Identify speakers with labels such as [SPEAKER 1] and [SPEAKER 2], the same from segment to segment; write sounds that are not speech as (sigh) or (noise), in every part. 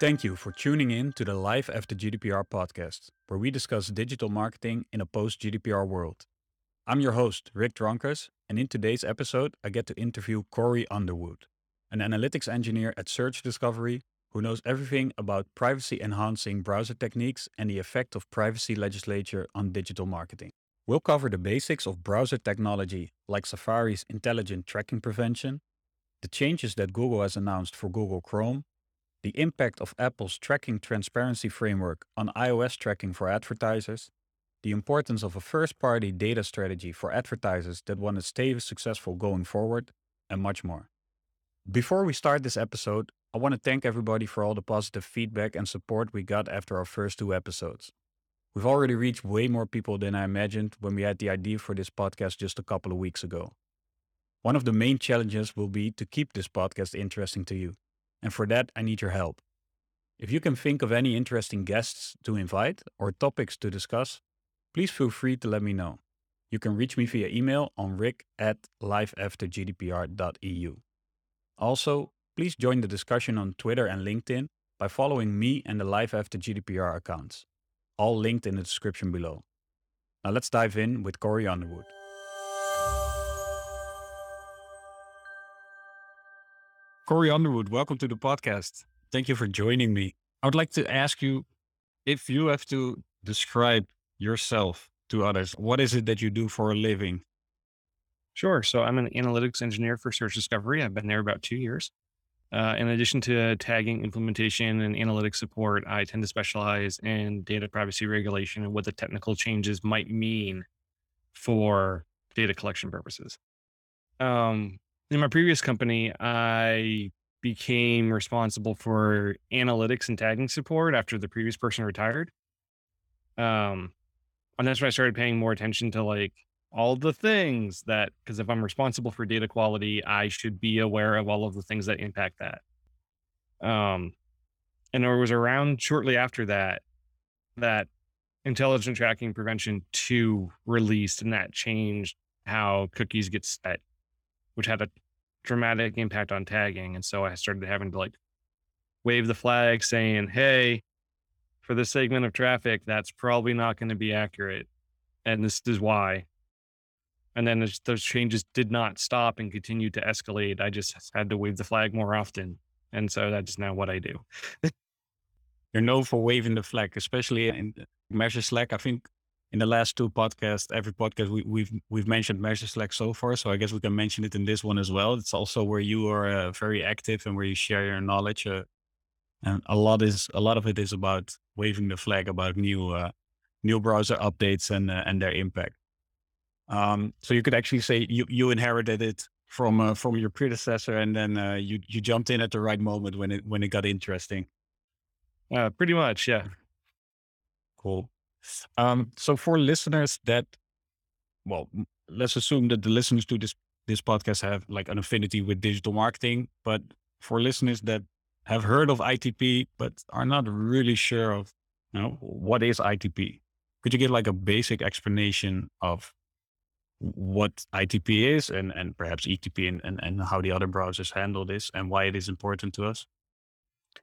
[SPEAKER 1] Thank you for tuning in to the Life After GDPR podcast, where we discuss digital marketing in a post GDPR world. I'm your host, Rick Dronkers, and in today's episode, I get to interview Cory Underwood, an analytics engineer at Search Discovery who knows everything about privacy enhancing browser techniques and the effect of privacy legislature on digital marketing. We'll cover the basics of browser technology, like Safari's intelligent tracking prevention, the changes that Google has announced for Google Chrome, the impact of Apple's tracking transparency framework on iOS tracking for advertisers, the importance of a first party data strategy for advertisers that want to stay successful going forward, and much more. Before we start this episode, I want to thank everybody for all the positive feedback and support we got after our first two episodes. We've already reached way more people than I imagined when we had the idea for this podcast just a couple of weeks ago. One of the main challenges will be to keep this podcast interesting to you. And for that, I need your help. If you can think of any interesting guests to invite or topics to discuss, please feel free to let me know. You can reach me via email on rick at lifeaftergdpr.eu. Also, please join the discussion on Twitter and LinkedIn by following me and the Life After GDPR accounts, all linked in the description below. Now let's dive in with Cory Underwood. Cory Underwood, welcome to the podcast. Thank you for joining me. I would like to ask you if you have to describe yourself to others, what is it that you do for a living?
[SPEAKER 2] Sure. So I'm an analytics engineer for Search Discovery. I've been there about two years. Uh, in addition to tagging implementation and analytics support, I tend to specialize in data privacy regulation and what the technical changes might mean for data collection purposes. Um, in my previous company, I became responsible for analytics and tagging support after the previous person retired. Um, and that's when I started paying more attention to like all the things that, because if I'm responsible for data quality, I should be aware of all of the things that impact that. Um, and it was around shortly after that that intelligent tracking prevention 2 released and that changed how cookies get set which had a dramatic impact on tagging. And so I started having to like wave the flag saying, hey, for this segment of traffic, that's probably not going to be accurate. And this is why. And then those changes did not stop and continued to escalate. I just had to wave the flag more often. And so that's now what I do. (laughs)
[SPEAKER 1] You're known for waving the flag, especially in Measure Slack. I think in the last two podcasts, every podcast we, have we've, we've mentioned Measure Slack so far, so I guess we can mention it in this one as well. It's also where you are uh, very active and where you share your knowledge, uh, and a lot is a lot of it is about waving the flag about new uh, new browser updates and uh, and their impact. Um, so you could actually say you you inherited it from uh, from your predecessor, and then uh, you you jumped in at the right moment when it when it got interesting.
[SPEAKER 2] pretty much, yeah.
[SPEAKER 1] Cool. Um, so for listeners that, well, let's assume that the listeners to this this podcast have like an affinity with digital marketing, but for listeners that have heard of ITP but are not really sure of, you know, what is ITP? Could you give like a basic explanation of what ITP is and, and perhaps ETP and, and, and how the other browsers handle this and why it is important to us?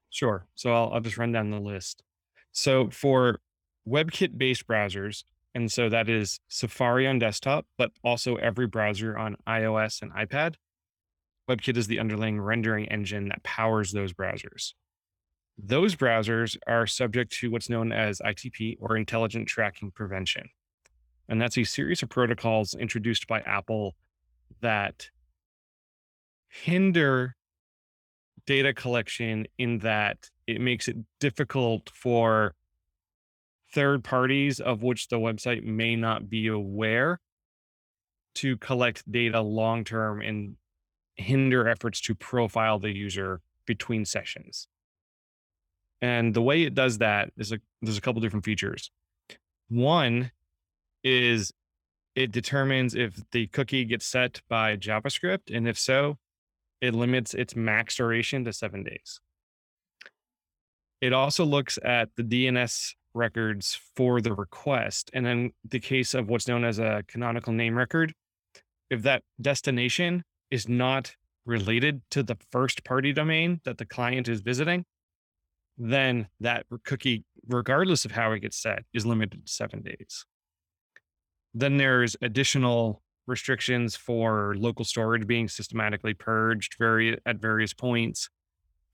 [SPEAKER 2] Sure. So I'll, I'll just run down the list. So for WebKit based browsers. And so that is Safari on desktop, but also every browser on iOS and iPad. WebKit is the underlying rendering engine that powers those browsers. Those browsers are subject to what's known as ITP or Intelligent Tracking Prevention. And that's a series of protocols introduced by Apple that hinder data collection in that it makes it difficult for third parties of which the website may not be aware to collect data long term and hinder efforts to profile the user between sessions. And the way it does that is a there's a couple different features. One is it determines if the cookie gets set by JavaScript, and if so, it limits its max duration to seven days. It also looks at the DNS records for the request. And then the case of what's known as a canonical name record, if that destination is not related to the first party domain that the client is visiting, then that cookie, regardless of how it gets set, is limited to seven days. Then there's additional restrictions for local storage being systematically purged very at various points.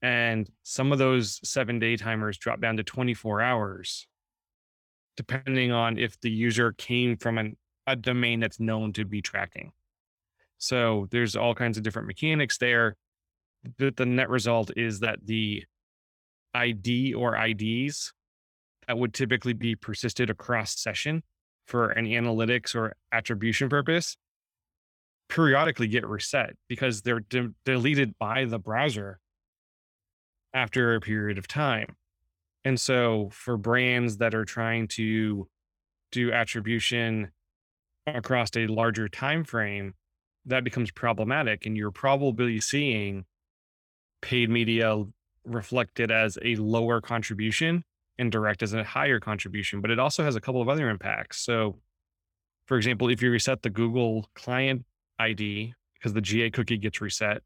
[SPEAKER 2] And some of those seven day timers drop down to 24 hours, depending on if the user came from an, a domain that's known to be tracking. So there's all kinds of different mechanics there. But the net result is that the ID or IDs that would typically be persisted across session for an analytics or attribution purpose periodically get reset because they're de- deleted by the browser after a period of time. And so for brands that are trying to do attribution across a larger time frame, that becomes problematic and you're probably seeing paid media reflected as a lower contribution and direct as a higher contribution, but it also has a couple of other impacts. So for example, if you reset the Google client ID because the GA cookie gets reset,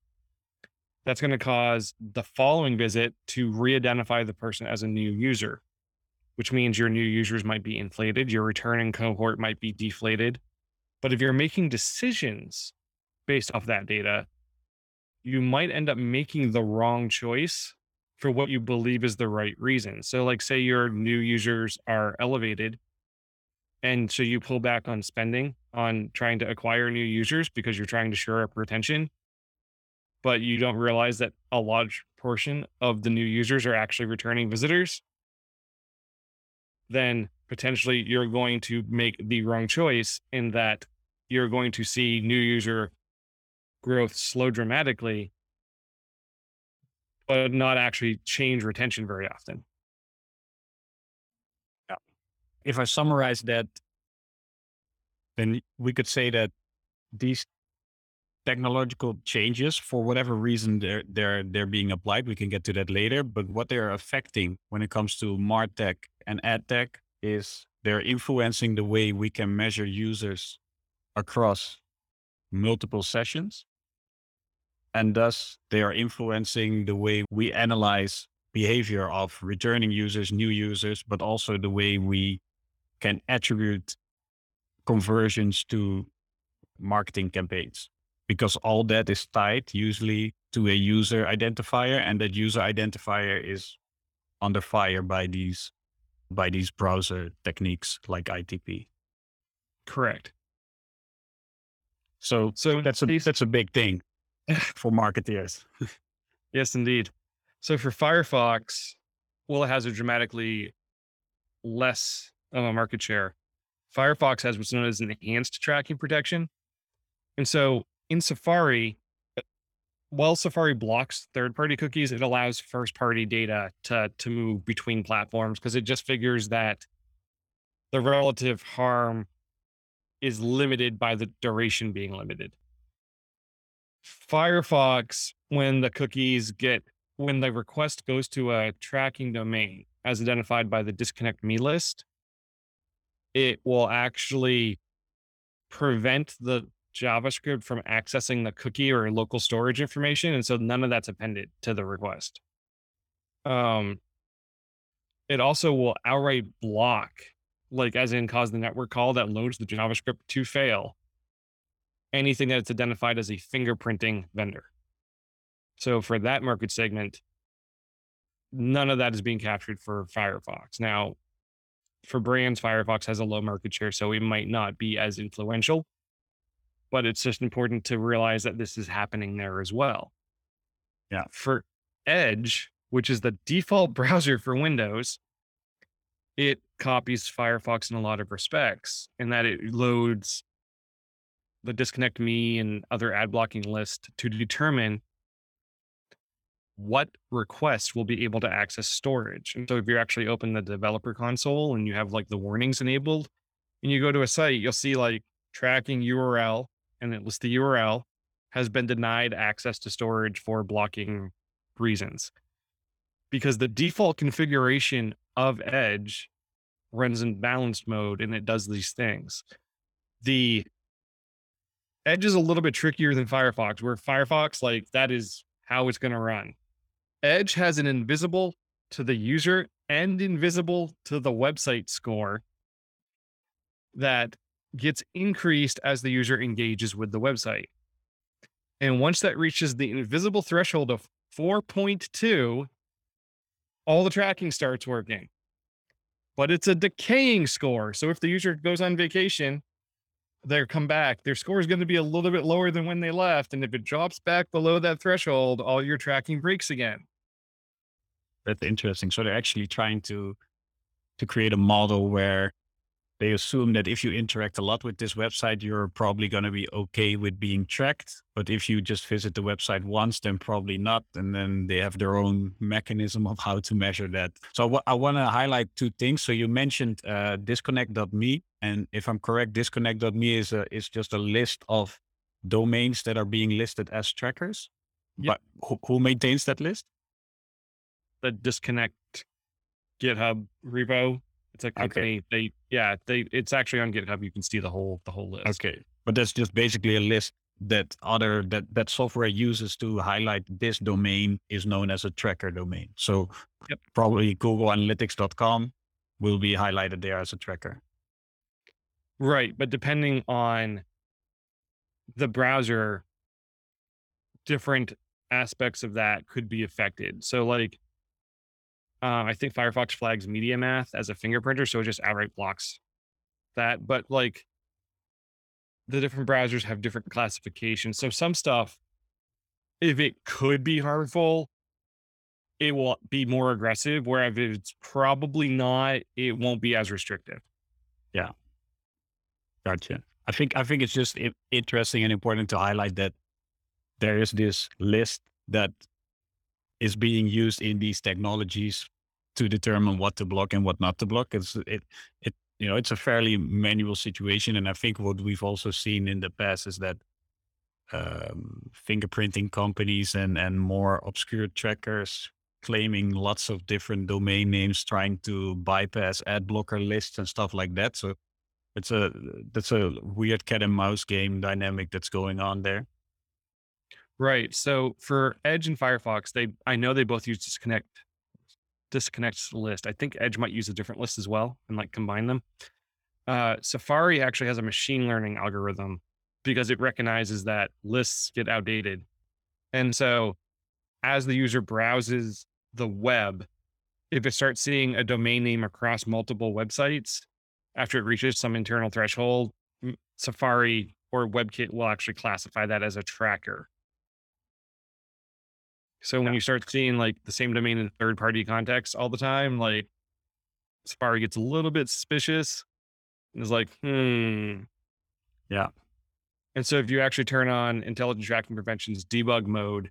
[SPEAKER 2] that's going to cause the following visit to re identify the person as a new user, which means your new users might be inflated, your returning cohort might be deflated. But if you're making decisions based off that data, you might end up making the wrong choice for what you believe is the right reason. So, like, say your new users are elevated and so you pull back on spending on trying to acquire new users because you're trying to shore up retention, but you don't realize that a large portion of the new users are actually returning visitors, then potentially you're going to make the wrong choice in that you're going to see new user growth slow dramatically, but not actually change retention very often. Yeah.
[SPEAKER 1] if I summarize that, then we could say that these technological changes, for whatever reason they're they're they're being applied, we can get to that later. But what they're affecting when it comes to martech and adtech is they're influencing the way we can measure users across multiple sessions. And thus they are influencing the way we analyze behavior of returning users, new users, but also the way we can attribute conversions to marketing campaigns because all that is tied usually to a user identifier and that user identifier is under fire by these by these browser techniques like ITP.
[SPEAKER 2] Correct.
[SPEAKER 1] So so that's a that's a big thing (laughs) for marketers. (laughs)
[SPEAKER 2] yes, indeed. So for Firefox, well, it has a dramatically less of a market share. Firefox has what's known as enhanced tracking protection. And so in Safari, uh, while Safari blocks third party cookies, it allows first party data to, to move between platforms because it just figures that the relative harm is limited by the duration being limited. Firefox, when the cookies get, when the request goes to a tracking domain as identified by the disconnect me list, it will actually prevent the JavaScript from accessing the cookie or local storage information. And so none of that's appended to the request. Um, it also will outright block, like as in cause the network call that loads the JavaScript to fail anything that's identified as a fingerprinting vendor. So for that market segment, none of that is being captured for Firefox. Now, for brands, Firefox has a low market share, so it might not be as influential. But it's just important to realize that this is happening there as well.
[SPEAKER 1] Yeah.
[SPEAKER 2] For Edge, which is the default (laughs) browser for Windows, it copies Firefox in a lot of respects in that it loads the disconnect me and other ad blocking list to determine what requests will be able to access storage. And so if you actually open the developer console and you have like the warnings enabled and you go to a site, you'll see like tracking URL and it lists the URL has been denied access to storage for blocking reasons. Because the default configuration of Edge runs in balanced mode and it does these things. The Edge is a little bit trickier than Firefox, where Firefox, like that is how it's going to run. Edge has an invisible to the user and invisible to the website score that gets increased as the user engages with the website. And once that reaches the invisible threshold of 4.2, all the tracking starts working. But it's a decaying score. So if the user goes on vacation, they come back, their score is going to be a little bit lower than when they left. And if it drops back below that threshold, all your tracking breaks again.
[SPEAKER 1] That's interesting. So they're actually trying to to create a model where they assume that if you interact a lot with this website, you're probably going to be okay with being tracked. But if you just visit the website once, then probably not. And then they have their own mechanism of how to measure that. So I, w- I want to highlight two things. So you mentioned uh, disconnect.me. And if I'm correct, disconnect.me is, a, is just a list of domains that are being listed as trackers. Yep. But who, who maintains that list?
[SPEAKER 2] The disconnect GitHub repo it's a company. Okay. They yeah, they it's actually on GitHub. You can see the whole the whole list.
[SPEAKER 1] Okay. But that's just basically a list that other that that software uses to highlight this domain is known as a tracker domain. So yep. probably googleanalytics.com will be highlighted there as a tracker.
[SPEAKER 2] Right. But depending on the browser, different aspects of that could be affected. So like uh, I think Firefox flags MediaMath as a fingerprinter, so it just outright blocks that. But like the different browsers have different classifications. So some stuff, if it could be harmful, it will be more aggressive. Whereas if it's probably not, it won't be as restrictive.
[SPEAKER 1] Yeah. Gotcha. I think I think it's just interesting and important to highlight that there is this list that is being used in these technologies to determine what to block and what not to block. It's it it you know it's a fairly manual situation, and I think what we've also seen in the past is that um, fingerprinting companies and and more obscure trackers claiming lots of different domain names, trying to bypass ad blocker lists and stuff like that. So it's a that's a weird cat and mouse game dynamic that's going on there.
[SPEAKER 2] Right. So for Edge and Firefox, they I know they both use disconnect disconnect list. I think Edge might use a different list as well and like combine them. Uh, Safari actually has a machine learning algorithm because it recognizes that lists get outdated. And so as the user browses the web, if it starts seeing a domain name across multiple websites after it reaches some internal threshold, Safari or WebKit will actually classify that as a tracker. So when you start seeing like the same domain in third party context all the time, like Safari gets a little bit suspicious. And is like, hmm.
[SPEAKER 1] Yeah.
[SPEAKER 2] And so if you actually turn on intelligent tracking prevention's debug mode,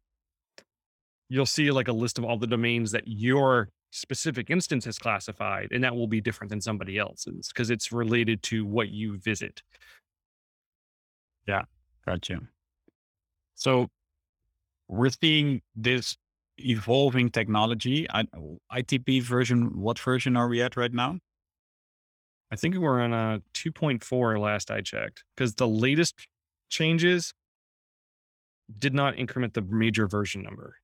[SPEAKER 2] you'll see like a list of all the domains that your specific instance has classified, and that will be different than somebody else's because it's related to what you visit.
[SPEAKER 1] Yeah, gotcha. So we're seeing this evolving technology. I, ITP version, what version are we at right now?
[SPEAKER 2] I think we're on a 2.4 last I checked because the latest changes did not increment the major version number.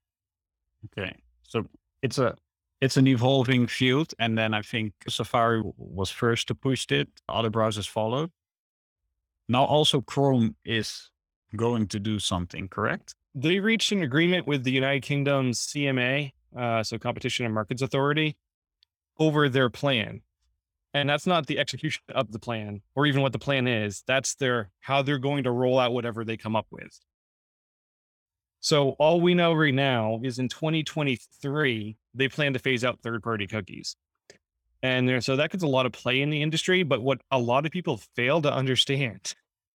[SPEAKER 1] Okay. So it's a it's an evolving field and then I think Safari was first to push it, other browsers followed. Now also Chrome is going to do something, correct?
[SPEAKER 2] They reached an agreement with the United Kingdom's CMA, uh, so Competition and Markets Authority, over their plan. And that's not the execution of the plan or even what the plan is. That's their how they're going to roll out whatever they come up with. So all we know right now is in 2023, they plan to phase out third-party cookies. And there, so that gets a lot of play in the industry. But what a lot of people fail to understand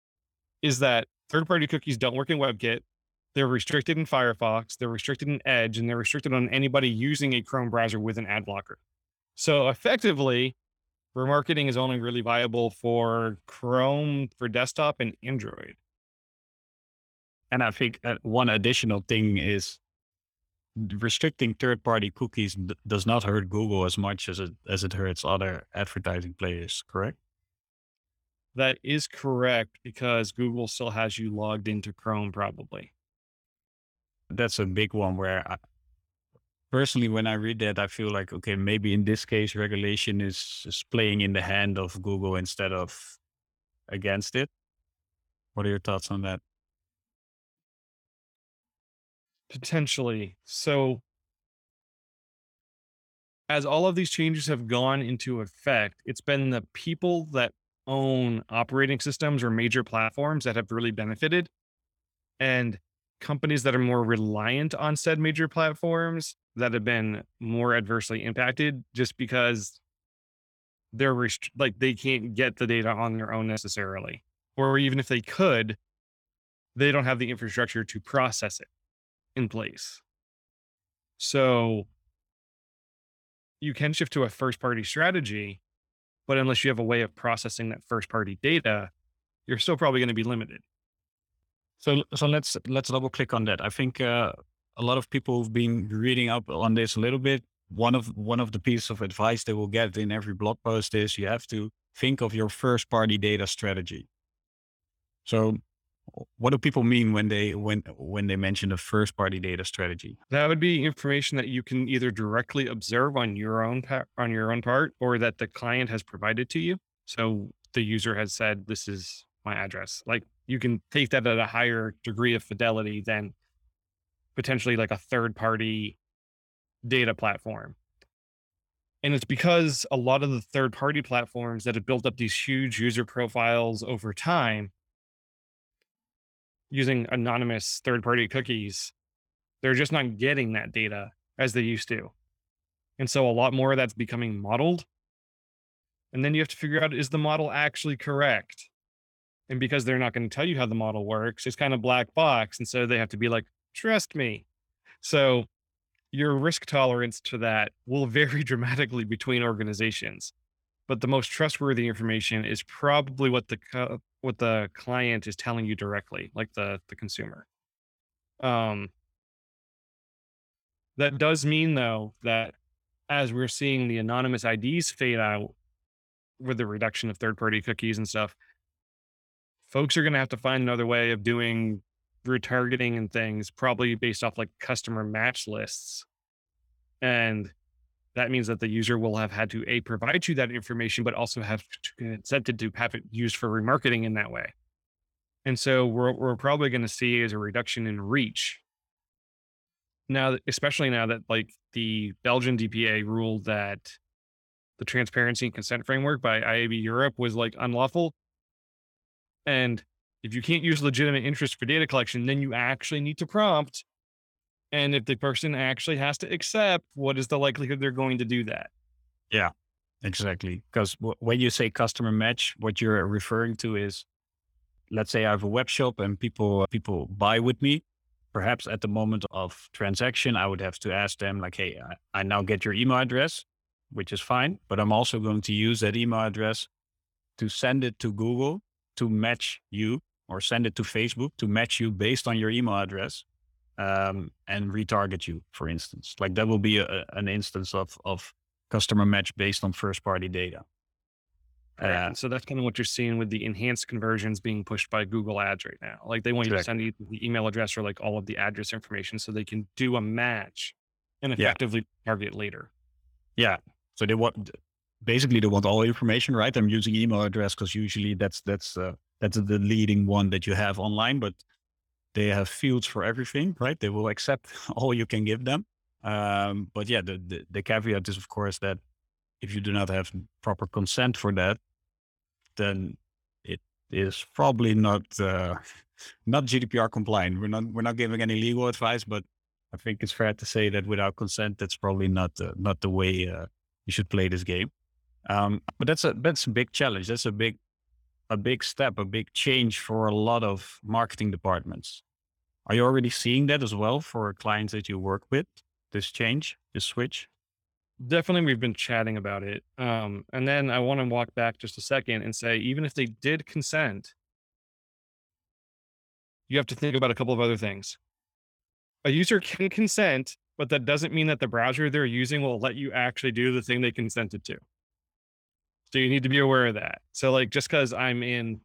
[SPEAKER 2] (laughs) is that third-party cookies don't work in WebKit. They're restricted in Firefox, they're restricted in Edge, and they're restricted on anybody using a Chrome browser with an ad blocker. So effectively, remarketing is only really viable for Chrome for desktop and Android.
[SPEAKER 1] And I think one additional thing is restricting third-party cookies d- does not hurt Google as much as it as it hurts other advertising players. Correct?
[SPEAKER 2] That is correct because Google still has you logged into Chrome, probably
[SPEAKER 1] that's a big one where I, personally, when I read that, I feel like, okay, maybe in this case, regulation is, is playing in the hand of Google instead of against it. What are your thoughts on that?
[SPEAKER 2] Potentially. So, as all of these changes have gone into effect, it's been the people that own operating systems or major platforms that have really benefited. And companies that are more reliant on said major platforms that have been more adversely impacted just because they're rest- like they can't get the data on their own necessarily or even if they could they don't have the infrastructure to process it in place. So you can shift to a first party strategy but unless you have a way of processing that first party data you're still probably going to be limited
[SPEAKER 1] so so let's let's double click on that. I think uh, a lot of people have been reading up on this a little bit. One of one of the pieces of advice they will get in every blog post is you have to think of your first party data strategy. So what do people mean when they when when they mention a first party data strategy?
[SPEAKER 2] That would be information that you can either directly observe on your own on your own part or that the client has provided to you. So the user has said this is my address. Like you can take that at a higher degree of fidelity than potentially like a third party data platform. And it's because a lot of the third party platforms that have built up these huge user profiles over time using anonymous third party cookies, they're just not getting that data as they used to. And so a lot more of that's becoming modeled. And then you have to figure out is the model actually correct? And because they're not going to tell you how the model works, it's kind of black box. And so they have to be like, trust me. So your risk tolerance to that will (laughs) vary dramatically between organizations. But the most trustworthy information is probably what the co- what the client is telling you directly, like the the consumer. Um, that does mean though that as we're seeing the anonymous IDs fade out with the reduction of third party cookies and stuff, folks are going to have to find another way of doing retargeting and things, probably based off like customer match lists. And that means that the user will have had to a provide you that information, but also have consented to have it used for remarketing in that way. And so we're we're probably going to see is a reduction in reach. Now, especially now that like the Belgian DPA ruled that the transparency and consent framework by IAB Europe was like unlawful. And if you can't use legitimate interest for data collection, then you actually need to prompt. And if the person actually has to accept, what is the likelihood they're going to do that?
[SPEAKER 1] Yeah, exactly. Because w- when you say customer match, what you're referring to is, let's say I have a web shop and people people buy with me. Perhaps at the moment of transaction, I would have to ask them like, "Hey, I, I now get your email address, which is fine, but I'm also going to use that email address to send it to Google to match you or send it to Facebook to match you based on your email address um, and retarget you, for instance. Like that will be a, an instance of, of customer match based on first party data.
[SPEAKER 2] Uh, so that's kind of what you're seeing with the enhanced conversions being pushed by Google Ads right now. Like they want you exactly. to send you the email address or like all of the address information so they can do a match and effectively yeah. target later.
[SPEAKER 1] Yeah. So they want basically they want all information, right? I'm using email address because usually that's that's uh, that's the leading one that you have online, but they have fields for everything, right? They will accept (laughs) all you can give them. Um, but yeah, the, the, the caveat is of course that if you do not have proper consent for that, then it is probably not uh, not GDPR compliant. We're not we're not giving any legal advice, but I think it's fair to say that without consent, that's probably not uh, not the way uh, you should play this game. Um, but that's a that's a big challenge. That's a big a big step, a big change for a lot of marketing departments. Are you already seeing that as well for clients that you work with? This change, this switch?
[SPEAKER 2] Definitely, we've been chatting about it. Um, and then I want to walk back just a second and say, even if they did consent, you have to think about a couple of other things. A user can consent, but that doesn't mean that the browser they're using will let you actually do the thing they consented to. So you need to be aware of that. So like just because I'm in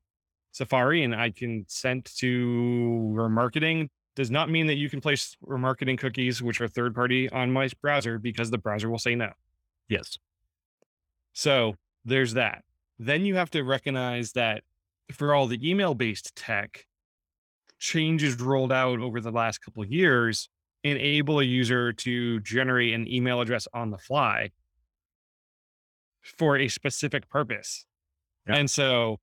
[SPEAKER 2] Safari and I can send to remarketing does not mean that you can place remarketing cookies, which are third party, on my browser because the browser will say no.
[SPEAKER 1] Yes.
[SPEAKER 2] So there's that. Then you have to recognize that for all the email based tech, changes rolled out over the last couple of years enable a user to generate an email address on the fly for a specific purpose.
[SPEAKER 1] Yeah.
[SPEAKER 2] And so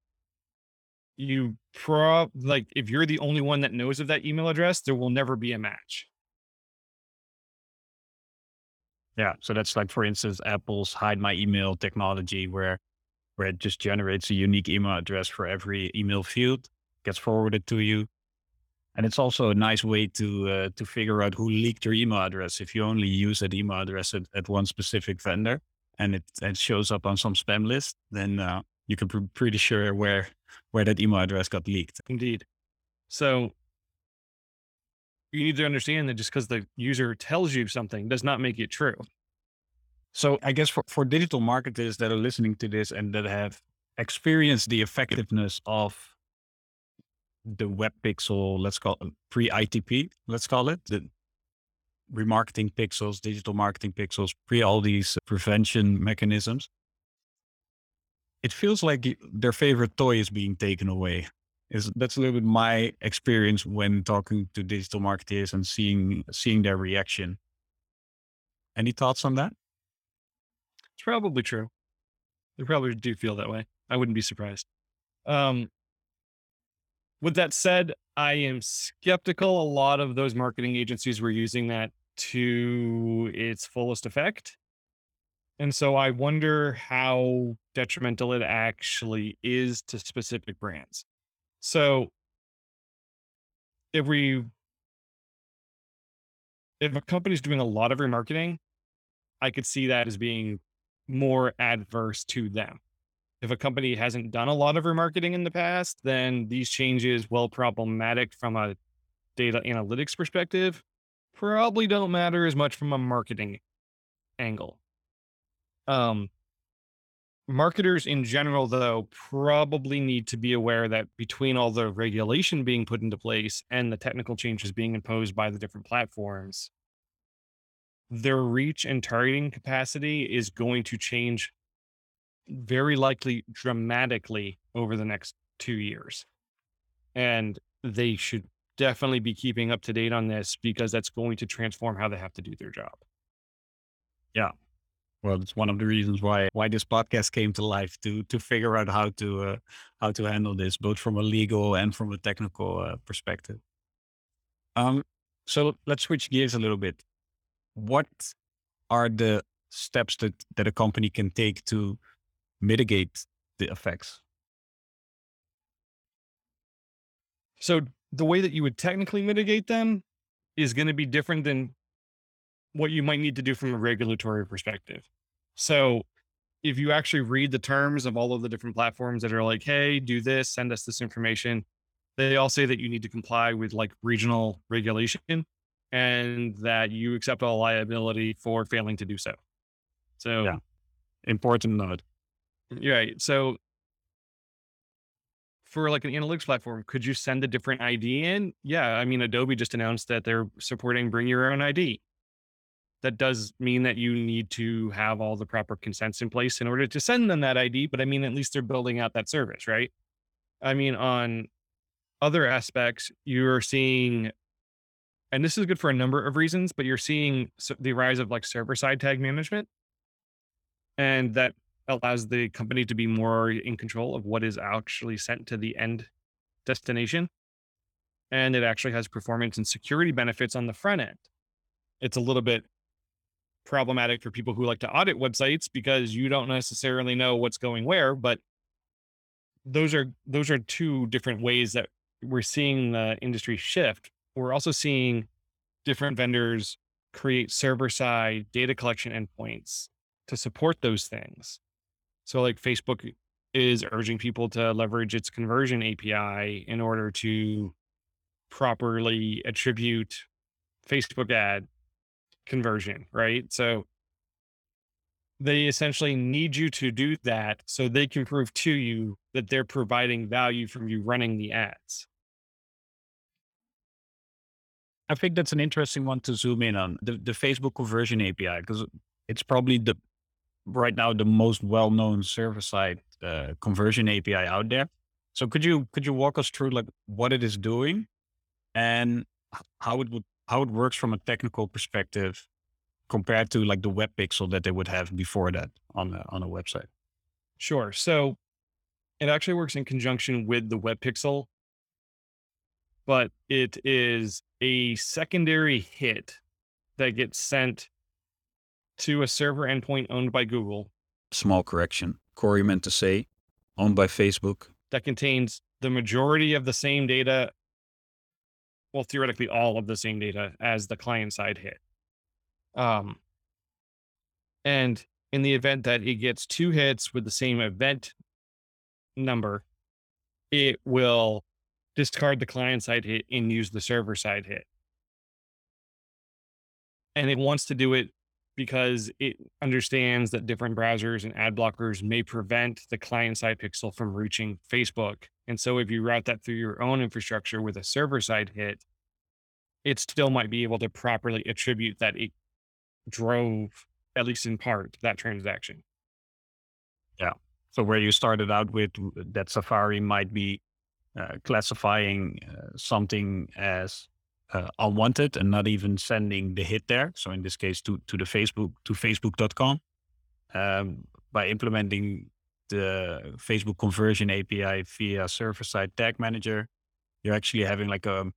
[SPEAKER 2] you prob like if you're the only one that knows of that email address, there will never be a match.
[SPEAKER 1] Yeah. So that's like, for instance, Apple's hide my email technology where where it just generates a unique email address for every email field, gets forwarded to you. And it's also a nice way to uh, to figure out who leaked your email address. If you only use that email address at, at one specific vendor and it, it shows up on some spam list, then uh, you can be pretty sure where where that email address got leaked.
[SPEAKER 2] Indeed. So you need to understand that just because the user tells you something does not make it true.
[SPEAKER 1] So I guess for, for digital marketers that are listening to this and that have experienced the effectiveness of the web pixel, let's call it pre ITP, let's call it the remarketing pixels, digital marketing pixels, pre all these prevention mechanisms. It feels like their favorite toy is being taken away. Is that's a little bit my experience when talking to digital marketers and seeing seeing their reaction. Any thoughts on that?
[SPEAKER 2] It's probably true. They probably do feel that way. I wouldn't be surprised. Um, with that said, I am skeptical a lot of those marketing agencies were using that to its fullest effect. And so I wonder how detrimental it actually is to specific brands. So if we if a company's doing a lot of remarketing, I could see that as being more adverse to them. If a company hasn't done a lot of remarketing in the past, then these changes, while problematic from a data analytics perspective, probably don't matter as much from a marketing angle. Um, marketers in general, though, probably need to be aware that between all the regulation being put into place and the technical changes being imposed by the different platforms, their reach and targeting capacity is going to change very likely dramatically over the next two years. And they should definitely be keeping up to date on this because that's going to transform how they have to do their job.
[SPEAKER 1] Yeah. Well, it's one of the reasons why why this podcast came to life to to figure out how to uh, how to handle this, both from a legal and from a technical uh, perspective. Um, so let's switch gears a little bit what are the steps that, that a company can take to mitigate the effects?
[SPEAKER 2] So the way that you would technically mitigate them is going to be different than what you might need to do from a regulatory perspective. So if you actually read the terms of all of the different platforms that are like, hey, do this, send us this information, they all say that you need to comply with like regional regulation and that you accept all liability for failing to do so. So,
[SPEAKER 1] yeah. important note.
[SPEAKER 2] Right. So, for like an analytics platform, could you send a different ID in? Yeah. I mean, Adobe just announced that they're supporting bring your own ID. That does mean that you need to have all the proper consents in place in order to send them that ID. But I mean, at least they're building out that service, right? I mean, on other aspects, you're seeing and this is good for a number of reasons, but you're seeing the rise of like server side tag management. And that allows the company to be more in control of what is actually sent to the end destination. And it actually has performance and security benefits on the front end. It's a little bit problematic for people who like to audit websites because you don't necessarily know what's going where, but those are those are two different ways that we're seeing the industry shift we're also seeing different vendors create server side data collection endpoints to support those things. So, like Facebook is urging people to leverage its conversion API in order to properly attribute Facebook ad conversion, right? So, they essentially need you to do that so they can prove to you that they're providing value from you running the ads.
[SPEAKER 1] I think that's an interesting one to zoom in on the, the Facebook conversion API because it's probably the right now the most well-known server-side uh, conversion API out there. So could you could you walk us through like what it is doing and how it would how it works from a technical perspective compared to like the web pixel that they would have before that on a, on a website?
[SPEAKER 2] Sure. So it actually works in conjunction with the web pixel, but it is a secondary hit that gets sent to a server endpoint owned by Google.
[SPEAKER 1] Small correction. Cory meant to say owned by Facebook.
[SPEAKER 2] That contains the majority of the same data, well, theoretically, all of the same data as the client side hit. Um, and in the event that it gets two hits with the same event number, it will discard the client side hit and use the server side hit. And it wants to do it because it understands that different browsers and ad blockers may prevent the client side pixel from reaching Facebook. And so if you route that through your own infrastructure with a server side hit, it still might be able to properly attribute that it drove, at least in part, that transaction.
[SPEAKER 1] Yeah. So where you started out with that Safari might be uh, classifying uh, something as uh, unwanted and not even sending the hit there. So in this case, to to the Facebook to Facebook.com um, by implementing the Facebook conversion API via server side tag manager, you're actually having like a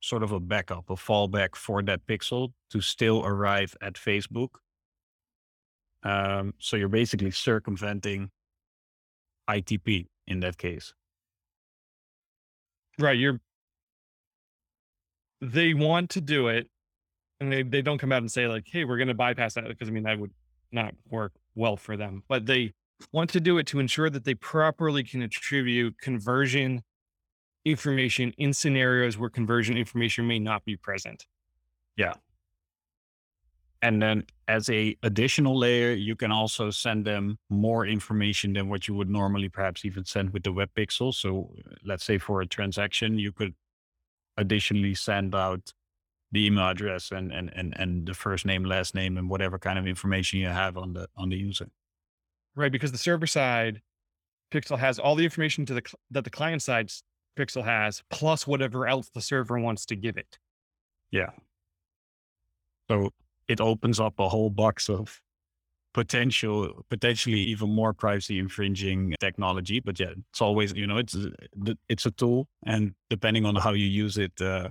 [SPEAKER 1] sort of a backup, a fallback for that pixel to still arrive at Facebook. Um, so you're basically circumventing ITP in that case.
[SPEAKER 2] Right. You're they want to do it and they, they don't come out and say like, hey, we're going to bypass that because I mean, that would not work well for them, but they want to do it to ensure that they properly can attribute conversion information in scenarios where conversion information may not be present.
[SPEAKER 1] Yeah. And then as a additional layer, you can also send them more information than what you would normally perhaps even send with the web pixel. So let's say for a transaction, you could additionally send out the email address and, and, and, and the first name, last name, and whatever kind of information you have on the, on the user.
[SPEAKER 2] Right. Because the server side pixel has all the information to the, that the client side pixel has, plus whatever else the server wants to give it.
[SPEAKER 1] Yeah. So it opens up a whole box of potential, potentially even more privacy infringing technology. But yeah, it's always, you know, it's, it's a tool and depending on how you use it, uh,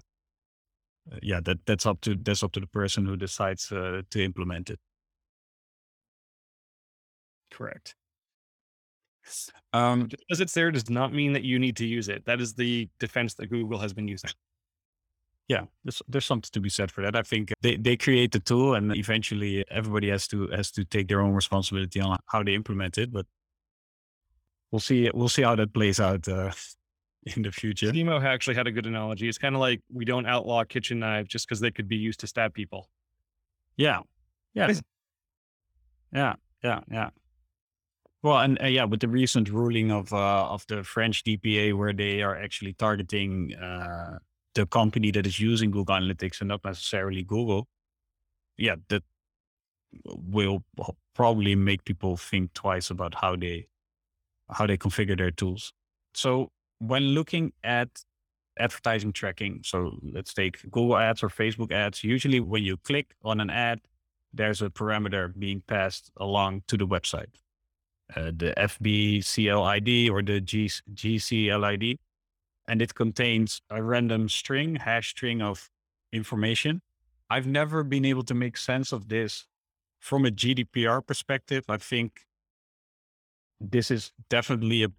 [SPEAKER 1] yeah, that, that's up to, that's up to the person who decides uh, to implement it.
[SPEAKER 2] Correct. Um, because it's there does not mean that you need to use it. That is the defense that Google has been using
[SPEAKER 1] yeah, there's there's something to be said for that. I think they, they create the tool and eventually everybody has to has to take their own responsibility on how they implement it. But we'll see we'll see how that plays out uh, (laughs) in the future.
[SPEAKER 2] Timo actually had a good analogy. It's kind of like we don't outlaw kitchen knives just because they could be used to stab people.
[SPEAKER 1] Yeah, yeah, yeah, yeah, yeah. Well, and uh, yeah, with the recent ruling of uh, of the French DPA, where they are actually targeting uh, the company that is using Google Analytics and not necessarily Google, yeah, that will probably make people think twice about how they how they configure their tools. So when looking at advertising tracking, so let's take Google ads or Facebook ads, usually when you click on an ad, there's a parameter being passed along to the website. Uh, the FBCLID or the G- and it contains a random string, hash string of information. I've never been able to make sense of this from a GDPR perspective. I think this is definitely a,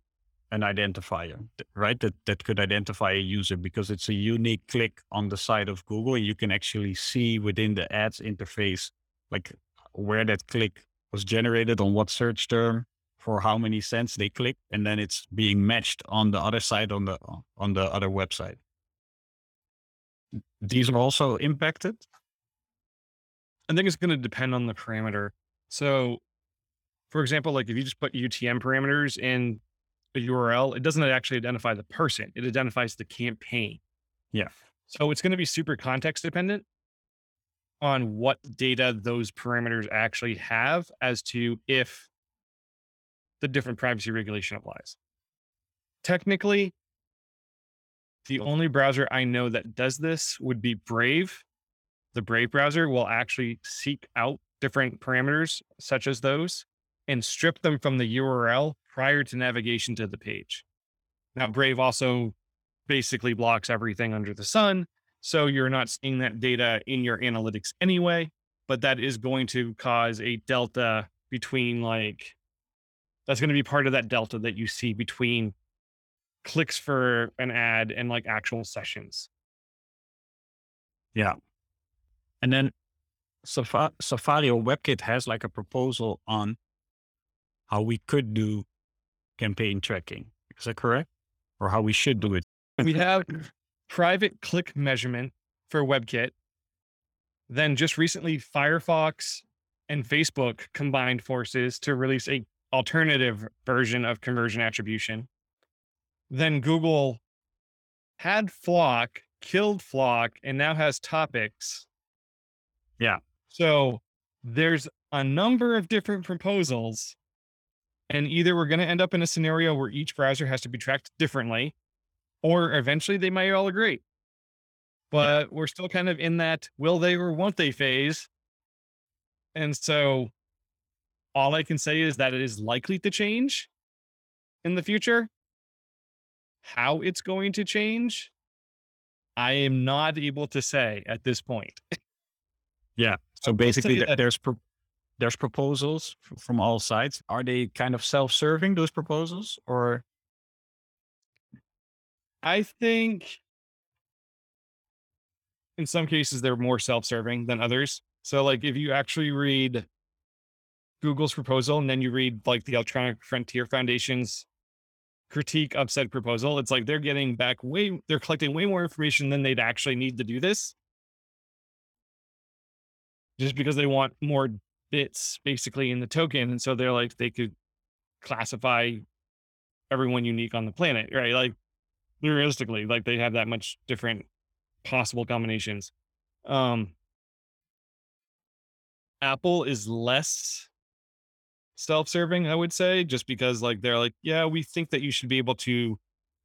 [SPEAKER 1] an identifier, right? That, that could identify a user because it's a unique click on the side of Google. You can actually see within the ads interface, like where that click was generated on what search term, for how many cents they click, and then it's being matched on the other side on the on the other website. These are also impacted.
[SPEAKER 2] I think it's going to depend on the parameter. So, for example, like if you just put UTM parameters in a URL, it doesn't actually identify the person; it identifies the campaign.
[SPEAKER 1] Yeah.
[SPEAKER 2] So it's going to be super context dependent on what data those parameters actually have as to if the different privacy regulation applies. Technically, the only browser I know that does this would be Brave. The Brave browser will actually seek out different parameters such as those and strip them from the URL prior to navigation to the page. Now, Brave also basically blocks everything under the sun. So you're not seeing that data in your analytics anyway, but that is going to cause a delta between like, that's going to be part of that delta that you see between clicks for an ad and like actual sessions.
[SPEAKER 1] Yeah. And then Safari, Safari or WebKit has like a proposal on how we could do campaign tracking. Is that correct? Or how we should do it?
[SPEAKER 2] we have private click measurement for WebKit. Then just recently, Firefox and Facebook combined forces to release a alternative version of conversion attribution. Then Google had FLoC, killed FLoC, and now has topics.
[SPEAKER 1] Yeah.
[SPEAKER 2] So there's a number of different proposals. And either we're going to end up in a scenario where each browser has to be tracked differently, or eventually they might all agree. But yeah. we're still kind of in that will they or won't they phase. And so all I can say is that it is likely to change in the future. How it's going to change, I am not able to say at this point.
[SPEAKER 1] yeah. So uh, basically, there's pro- there's proposals from all sides. Are they kind of self-serving those proposals, or
[SPEAKER 2] I think in some cases they're more self-serving than others. So like if you actually read Google's proposal and then you read like the Electronic Frontier Foundation's critique of said proposal, it's like they're getting back way they're collecting way more information than they'd actually need to do this. Just because they want more bits basically in the token. And so they're like they could classify everyone unique on the planet, right? Like realistically, like they have that much different possible combinations. Um, Apple is less self-serving, I would say, just because like they're like, yeah, we think that you should be able to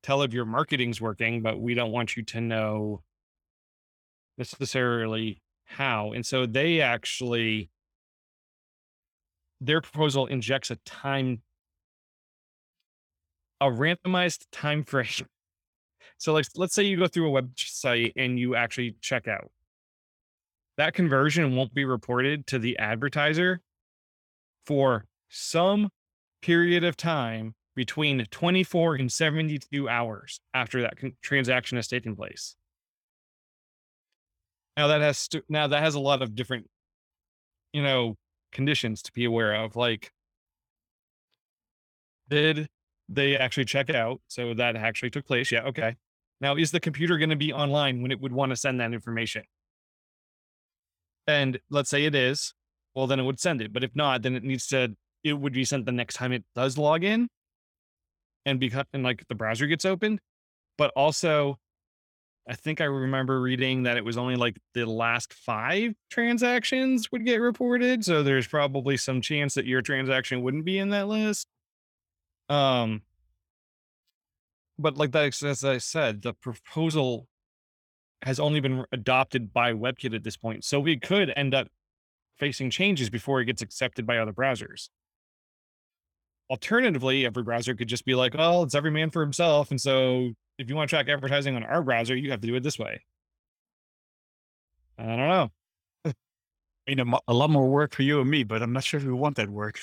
[SPEAKER 2] tell if your marketing's working, but we don't want you to know necessarily how. And so they actually their proposal injects a time a randomized time frame so like let's say you go through a website and you actually check out. That conversion won't be reported to the advertiser for some period of time between 24 and 72 hours after that con- transaction has taken place. Now that has st- now that has a lot of different, you know, conditions to be aware of. Like, did they actually check out? So that actually took place. Yeah. Okay. Now, is the computer going to be online when it would want to send that information? And let's say it is, well, then it would send it. But if not, then it needs to, it would be sent the next time it does log in and because, and like the browser gets opened. But also, I think I remember reading that it was only like the last five transactions would get reported. So there's probably some chance that your transaction wouldn't be in that list. Um, but like that, as I said, the proposal has only been adopted by WebKit at this point. So we could end up facing changes before it gets accepted by other browsers. Alternatively, every browser could just be like, "Oh, it's every man for himself." And so if you want to track advertising on our browser, you have to do it this way. I don't know.
[SPEAKER 1] I mean, a, a lot more work for you and me, but I'm not sure if we want that work.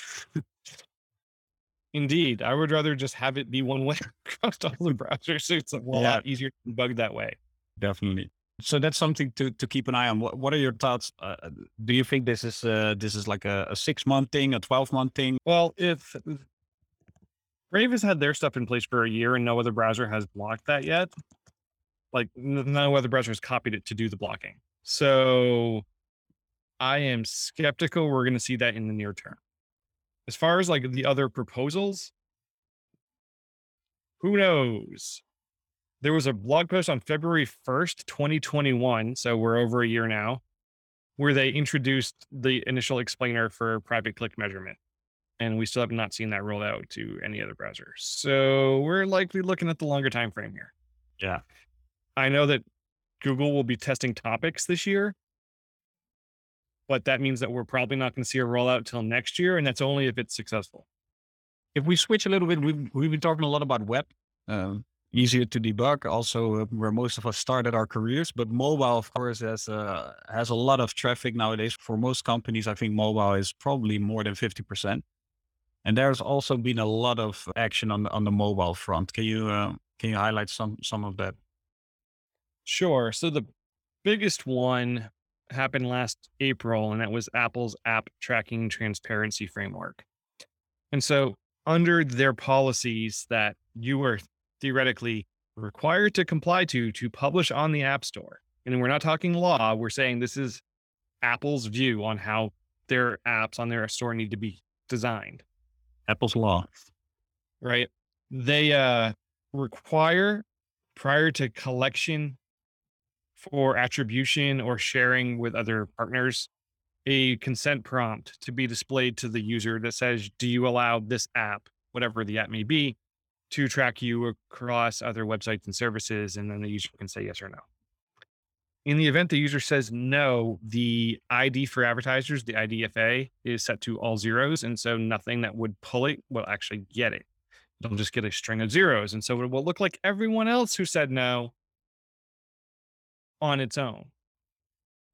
[SPEAKER 2] Indeed, I would rather just have it be one way (laughs) across all the browsers. So it's a yeah. lot easier to bug that way.
[SPEAKER 1] Definitely. So that's something to to keep an eye on. What What are your thoughts? Uh, uh, do you think this is uh, this is like a, a six month thing, a twelve month thing?
[SPEAKER 2] Well, if Brave has had their stuff in place for a year and no other browser has blocked that yet, like no other browser has copied it to do the blocking. So I am skeptical we're going to see that in the near term. As far as like the other proposals, who knows? there was a blog post on February 1st, 2021. So we're over a year now, where they introduced the initial explainer for private click measurement. And we still have not seen that rolled out to any other browser. So we're likely looking at the longer time frame here.
[SPEAKER 1] Yeah.
[SPEAKER 2] I know that Google will be testing topics this year, but that means that we're probably not going to see a rollout till next year. And that's only if it's successful.
[SPEAKER 1] If we switch a little bit, we've, we've been talking a lot about web. Um, easier to debug. Also, uh, where most of us started our careers, but mobile, of course, has uh, has a lot of traffic nowadays. For most companies, I think mobile is probably more than fifty percent. And there's also been a lot of action on the, on the mobile front. Can you uh, can you highlight some some of that?
[SPEAKER 2] Sure. So the biggest one happened last April, and that was Apple's App Tracking Transparency Framework. And so, under their policies that you were theoretically required to comply to to publish on the App Store. And we're not talking law, we're saying this is Apple's view on how their apps on their store need to be designed.
[SPEAKER 1] Apple's law.
[SPEAKER 2] Right? They uh require prior to collection for attribution or sharing with other partners a consent prompt to be displayed to the user that says, Do you allow this app, whatever the app may be, to track you across other websites and services, and then the user can say yes or no. In the event the user says no, the ID for advertisers, the IDFA, is set to all zeros. And so nothing that would pull it will actually get it. It'll just get a string of zeros. And so it will look like everyone else who said no on its own.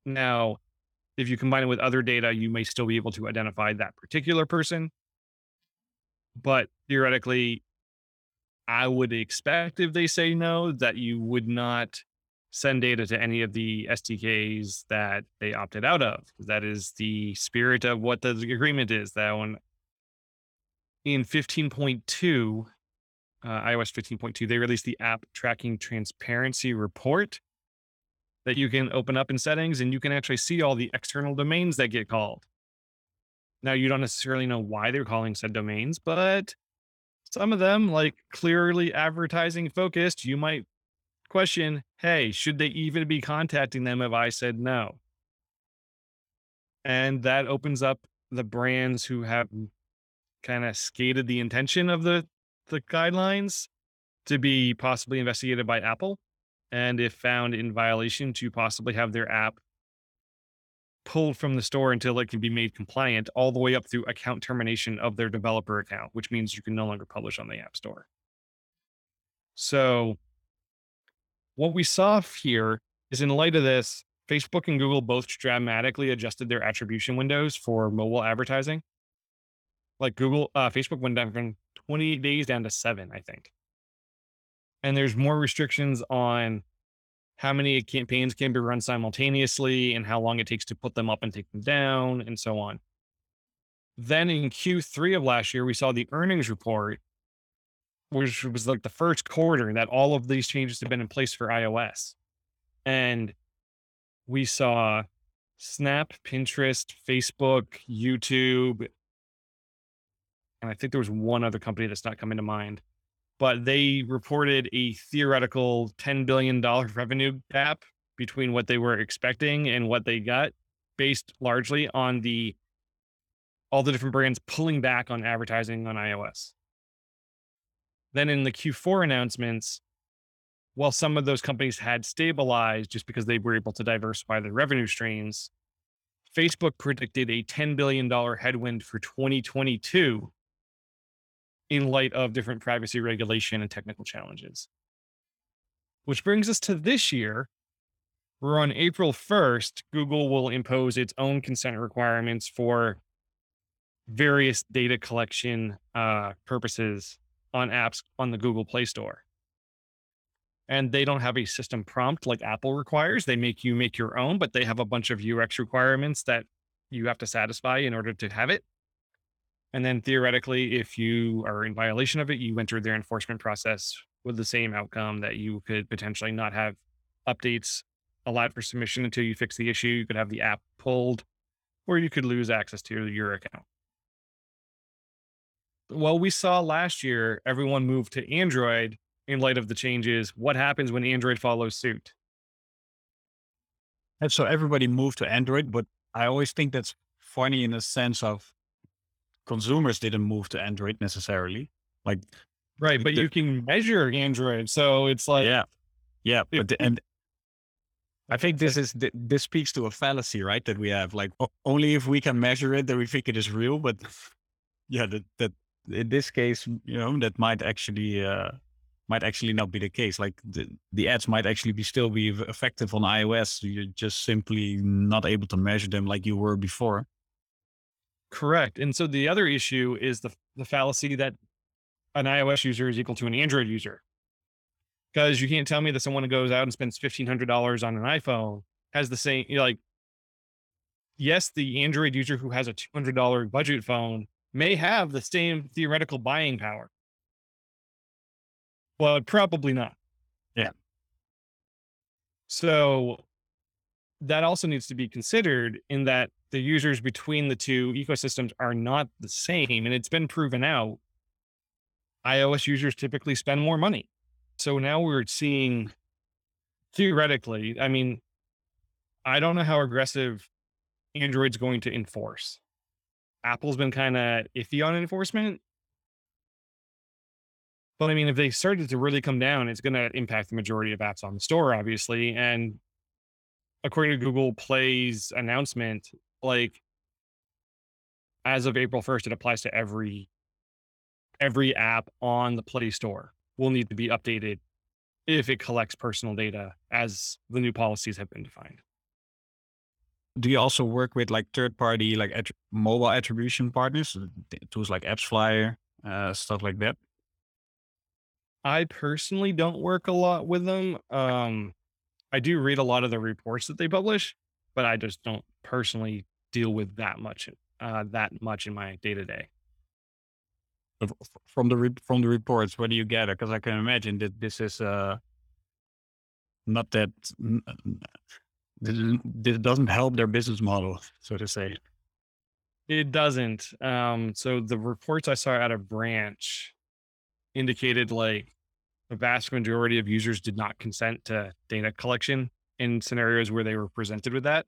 [SPEAKER 2] Now, if you combine it with other data, you may still be able to identify that particular person. But theoretically, I would expect if they say no that you would not send data to any of the SDKs that they opted out of. That is the spirit of what the agreement is. That one in 15.2, uh, iOS 15.2, they released the app tracking transparency report that you can open up in settings and you can actually see all the external domains that get called. Now, you don't necessarily know why they're calling said domains, but some of them, like clearly advertising focused, you might question, hey, should they even be contacting them if I said no? And that opens up the brands who have kind of skated the intention of the the guidelines to be possibly investigated by Apple and if found in violation to possibly have their app pulled from the store until it can be made compliant, all the way up through account termination of their developer account, which means you can no longer publish on the App Store. So, what we saw here is in light of this, Facebook and Google both dramatically adjusted their attribution windows for mobile advertising. Like Google, uh, Facebook went down from 28 days down to seven, I think. And there's more restrictions on how many campaigns can be run simultaneously and how long it takes to put them up and take them down and so on. Then in Q3 of last year, we saw the earnings report, which was like the first quarter that all of these changes have been in place for iOS. And we saw Snap, Pinterest, Facebook, YouTube, and I think there was one other company that's not coming to mind but they reported a theoretical $10 billion revenue gap between what they were expecting and what they got based largely on the all the different brands pulling back on advertising on iOS. Then in the Q4 announcements, while some of those companies had stabilized just because they were able to diversify their revenue streams, Facebook predicted a $10 billion headwind for 2022 in light of different privacy regulation and technical challenges. Which brings us to this year, where on April 1st, Google will impose its own consent requirements for various data collection uh, purposes on apps on the Google Play Store. And they don't have a system prompt like Apple requires. They make you make your own, but they have a bunch of UX requirements that you have to satisfy in order to have it. And then theoretically, if you are in violation of it, you enter their enforcement process with the same outcome that you could potentially not have updates allowed for submission until you fix the issue. You could have the app pulled, or you could lose access to your account. Well, we saw last year everyone moved to Android in light of the changes? What happens when Android follows suit?
[SPEAKER 1] And so everybody moved to Android, but I always think that's funny in the sense of consumers didn't move to Android necessarily. Like,
[SPEAKER 2] right, but the, you can measure Android, so it's like,
[SPEAKER 1] yeah, yeah, but the, and I think this is this speaks to a fallacy, right? That we have like only if we can measure it, that we think it is real. But (laughs) yeah, that that in this case, you know, that might actually uh, might actually not be the case. Like the, the ads might actually be still be effective on iOS. You're just simply not able to measure them like you were before.
[SPEAKER 2] Correct. And so the other issue is the the fallacy that an iOS user is equal to an Android user. Because you can't tell me that someone who goes out and spends fifteen hundred dollars on an iPhone has the same you like yes, the Android user who has a two hundred dollar budget phone may have the same theoretical buying power. But probably not.
[SPEAKER 1] Yeah.
[SPEAKER 2] So that also needs to be considered in that the users between the two ecosystems are not the same. And it's been proven out. iOS users typically spend more money. So now we're seeing theoretically, I mean, I don't know how aggressive Android's going to enforce. Apple's been kind of iffy on enforcement. But I mean, if they started to really come down, it's going to impact the majority of apps on the store, obviously. And according to Google Play's announcement, like as of April 1st, it applies to every every app on the Play Store will need to be updated if it collects personal data as the new policies have been defined.
[SPEAKER 1] Do you also work with like third party, like att- mobile attribution partners, tools like AppsFlyer, uh, stuff like that?
[SPEAKER 2] I personally don't work a lot with them. Um, I do read a lot of the reports that they publish, but I just don't personally deal with that much, uh, that much in my day to day.
[SPEAKER 1] From the re- from the reports, what do you gather? Because I can imagine that this is uh, not that this doesn't help their business model, so to say.
[SPEAKER 2] It doesn't. Um, so the reports I saw out of Branch indicated like the vast majority of users did not consent to data collection in scenarios where they were presented with that.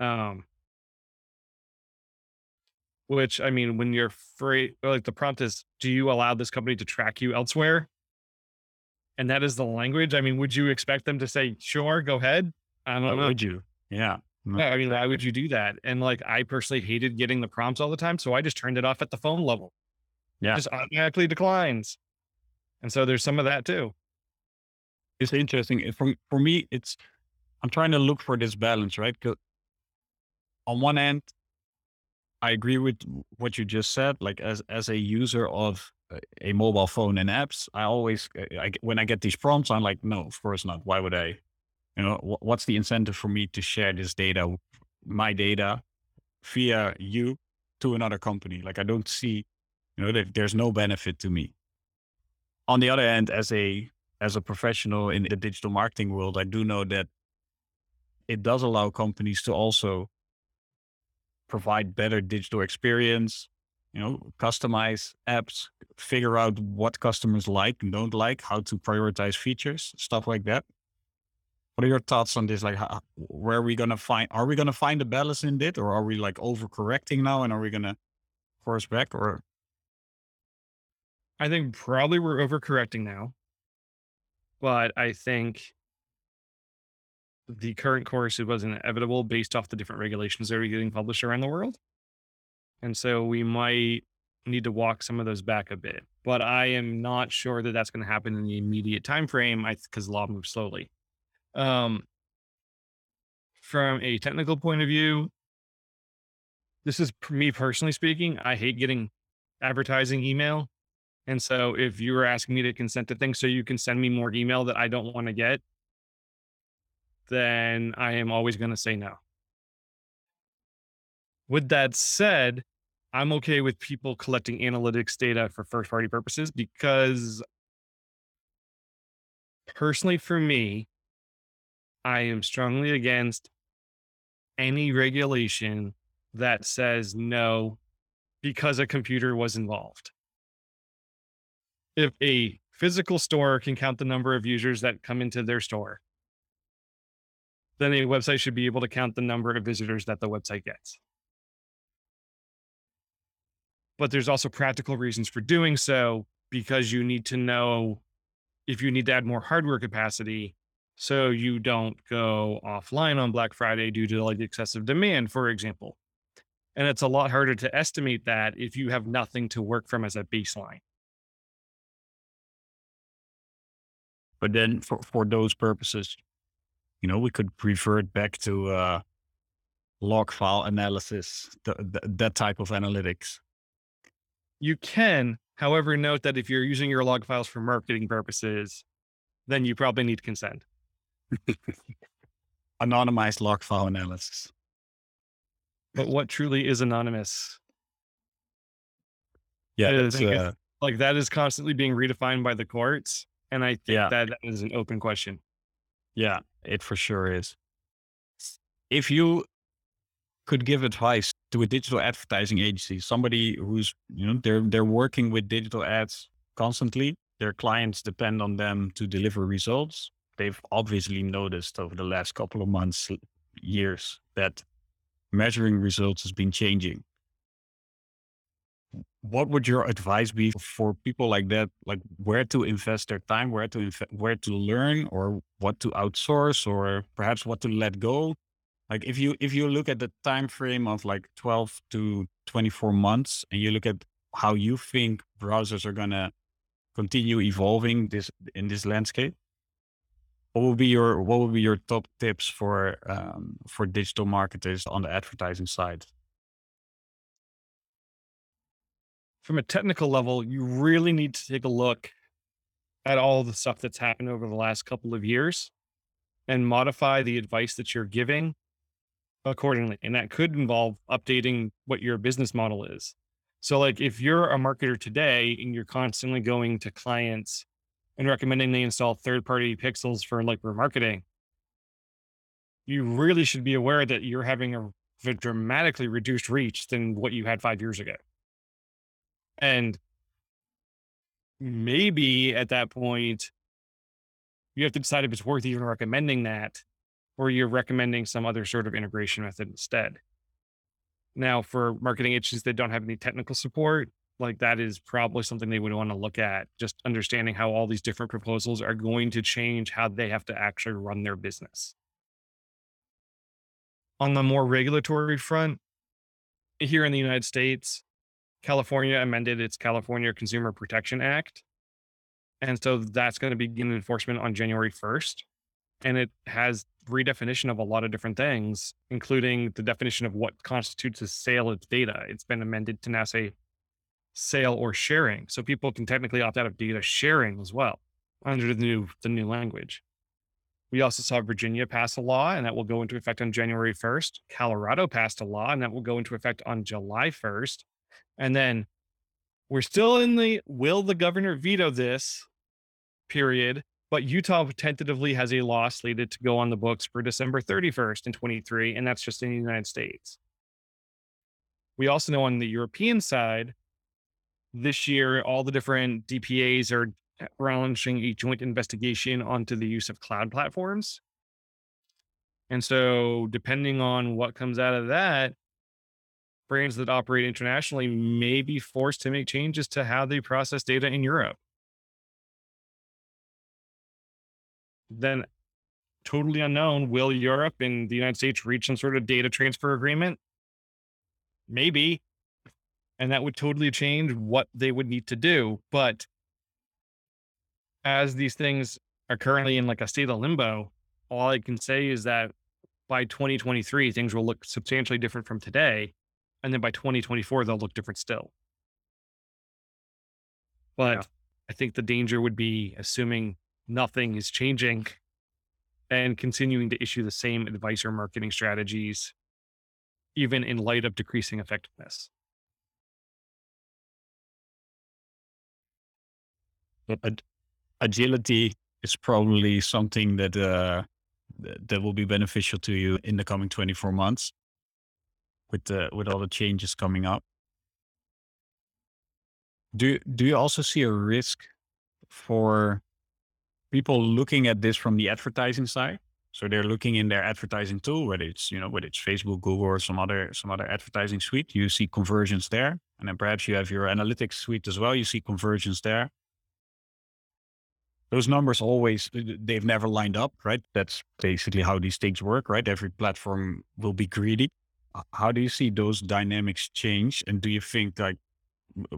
[SPEAKER 2] Um, which I mean, when you're free, like the prompt is, do you allow this company to track you elsewhere? And that is the language. I mean, would you expect them to say, sure, go ahead?
[SPEAKER 1] I don't know. Would you? Yeah. Mm.
[SPEAKER 2] Yeah, I mean, why would you do that? And like, I personally hated getting the prompts all the time, so I just turned it off at the phone level.
[SPEAKER 1] Yeah,
[SPEAKER 2] it just automatically declines. And so there's some of that too.
[SPEAKER 1] It's interesting. Eh, for for me, it's I'm trying to look for this balance, right? Because on one end, I agree with what you just said. Like as as a user of a mobile phone and apps, I always eh, I, when I get these prompts, I'm like, no, of course not. Why would I? You know, what's the incentive for me to share this data, my data, via you to another company? Like I don't see, you know, there's no benefit to me on the other hand, as a as a professional in the digital marketing world, I do know that it does allow companies to also provide better digital experience, you know, customize apps, figure out what customers like and don't like, how to prioritize features, stuff like that. What are your thoughts on this? Like, how, where are we going to find, are we going to find a balance in it or are we like overcorrecting now and are we going to force back or
[SPEAKER 2] I think probably we're overcorrecting now. But I think the current course it was inevitable based off the different regulations that are getting published around the world. And so we might need to walk some of those back a bit. But I am not sure that that's going to happen in the immediate time frame because law moves slowly. Um, from a technical point of view, this is me personally speaking. I hate getting advertising email and so if you were asking me to consent to things so you can send me more email that I don't want to get, then I am always going to say no. With that said, I'm okay with people collecting analytics data for first party purposes because personally for me, I am strongly against any regulation that says no because a computer was involved if a physical store can count the number of users that come into their store, then a website should be able to count the number of visitors that the website gets. But there's also practical reasons for doing so because you need to know if you need to add more hardware capacity so you don't go offline on Black Friday due to like excessive demand, for example. And it's a lot harder to estimate that if you have nothing to work from as a baseline.
[SPEAKER 1] But then for, for those purposes, you know, we could revert back to uh, log file analysis, the, the, that type of analytics.
[SPEAKER 2] You can, however, note that if you're using your log files for marketing purposes, then you probably need consent.
[SPEAKER 1] Anonymized log file analysis.
[SPEAKER 2] But what truly is anonymous?
[SPEAKER 1] Yeah, it's,
[SPEAKER 2] it's-
[SPEAKER 1] uh,
[SPEAKER 2] Like that is constantly being redefined by the courts. And I think
[SPEAKER 1] Yeah.
[SPEAKER 2] that is an open question.
[SPEAKER 1] yeah, it for sure is. If you could give advice to a digital advertising agency, somebody who's you know they're they're working with digital ads constantly, their clients depend on them to deliver results. They've obviously noticed over the last couple of months, years that measuring results has been changing. What would your advice be for people like that? Like where to invest their time, where to inve- where to learn, or what to outsource, or perhaps what to let go? Like if you if you look at the time frame of like 12 to 24 months and you look at how you think browsers are gonna continue evolving this in this landscape, what would be your what would be your top tips for um, for digital marketers on the advertising side?
[SPEAKER 2] From a technical level, you really need to take a look at all the stuff that's happened over the last couple of years and modify the advice that you're giving accordingly. And that could involve updating what your business model is. So, like if you're a marketer today and you're constantly going to clients and recommending they install third party pixels for like remarketing, you really should be aware that you're having a dramatically reduced reach than what you had five years ago. And maybe at that point, you have to decide if it's worth even recommending that or you're recommending some other sort of integration method instead. Now, for marketing agencies that don't have any technical support, like that is probably something they would want to look at, just understanding how all these different proposals are going to change how they have to actually run their business. On the more regulatory front, here in the United States, California amended its California Consumer Protection Act. And so that's going to begin enforcement on January 1st. And it has redefinition of a lot of different things, including the definition of what constitutes a sale of data. It's been amended to now say sale or sharing. So people can technically opt out of data sharing as well under the new the new language. We also saw Virginia pass a law and that will go into effect on January 1st. Colorado passed a law and that will go into effect on July 1st. And then we're still in the will the governor veto this period, but Utah tentatively has a law slated to go on the books for December 31st in 23, and that's just in the United States. We also know on the European side, this year, all the different DPAs are launching a joint investigation onto the use of cloud platforms. And so, depending on what comes out of that, brands that operate internationally may be forced to make changes to how they process data in Europe. Then, totally unknown, will Europe and the United States reach some sort of data transfer agreement? Maybe. And that would totally change what they would need to do. But as these things are currently in like a state of limbo, all I can say is that by 2023, things will look substantially different from today. And then by 2024, they'll look different still. But
[SPEAKER 1] Yeah.
[SPEAKER 2] I think the danger would be assuming nothing is changing and continuing to issue the same advice or marketing strategies, even in light of decreasing effectiveness.
[SPEAKER 1] But ag- agility is probably something that uh, th- that will be beneficial to you in the coming 24 months with the with all the changes coming up. Do do you also see a risk for people looking at this from the advertising side. So they're looking in their advertising tool, whether it's, you know, whether it's Facebook, Google, or some other some other advertising suite, you see conversions there. And then perhaps you have your analytics suite as well. You see conversions there. Those numbers always they've never lined up, right? That's basically how these things work, right? Every platform will be greedy. How do you see those dynamics change? And do you think like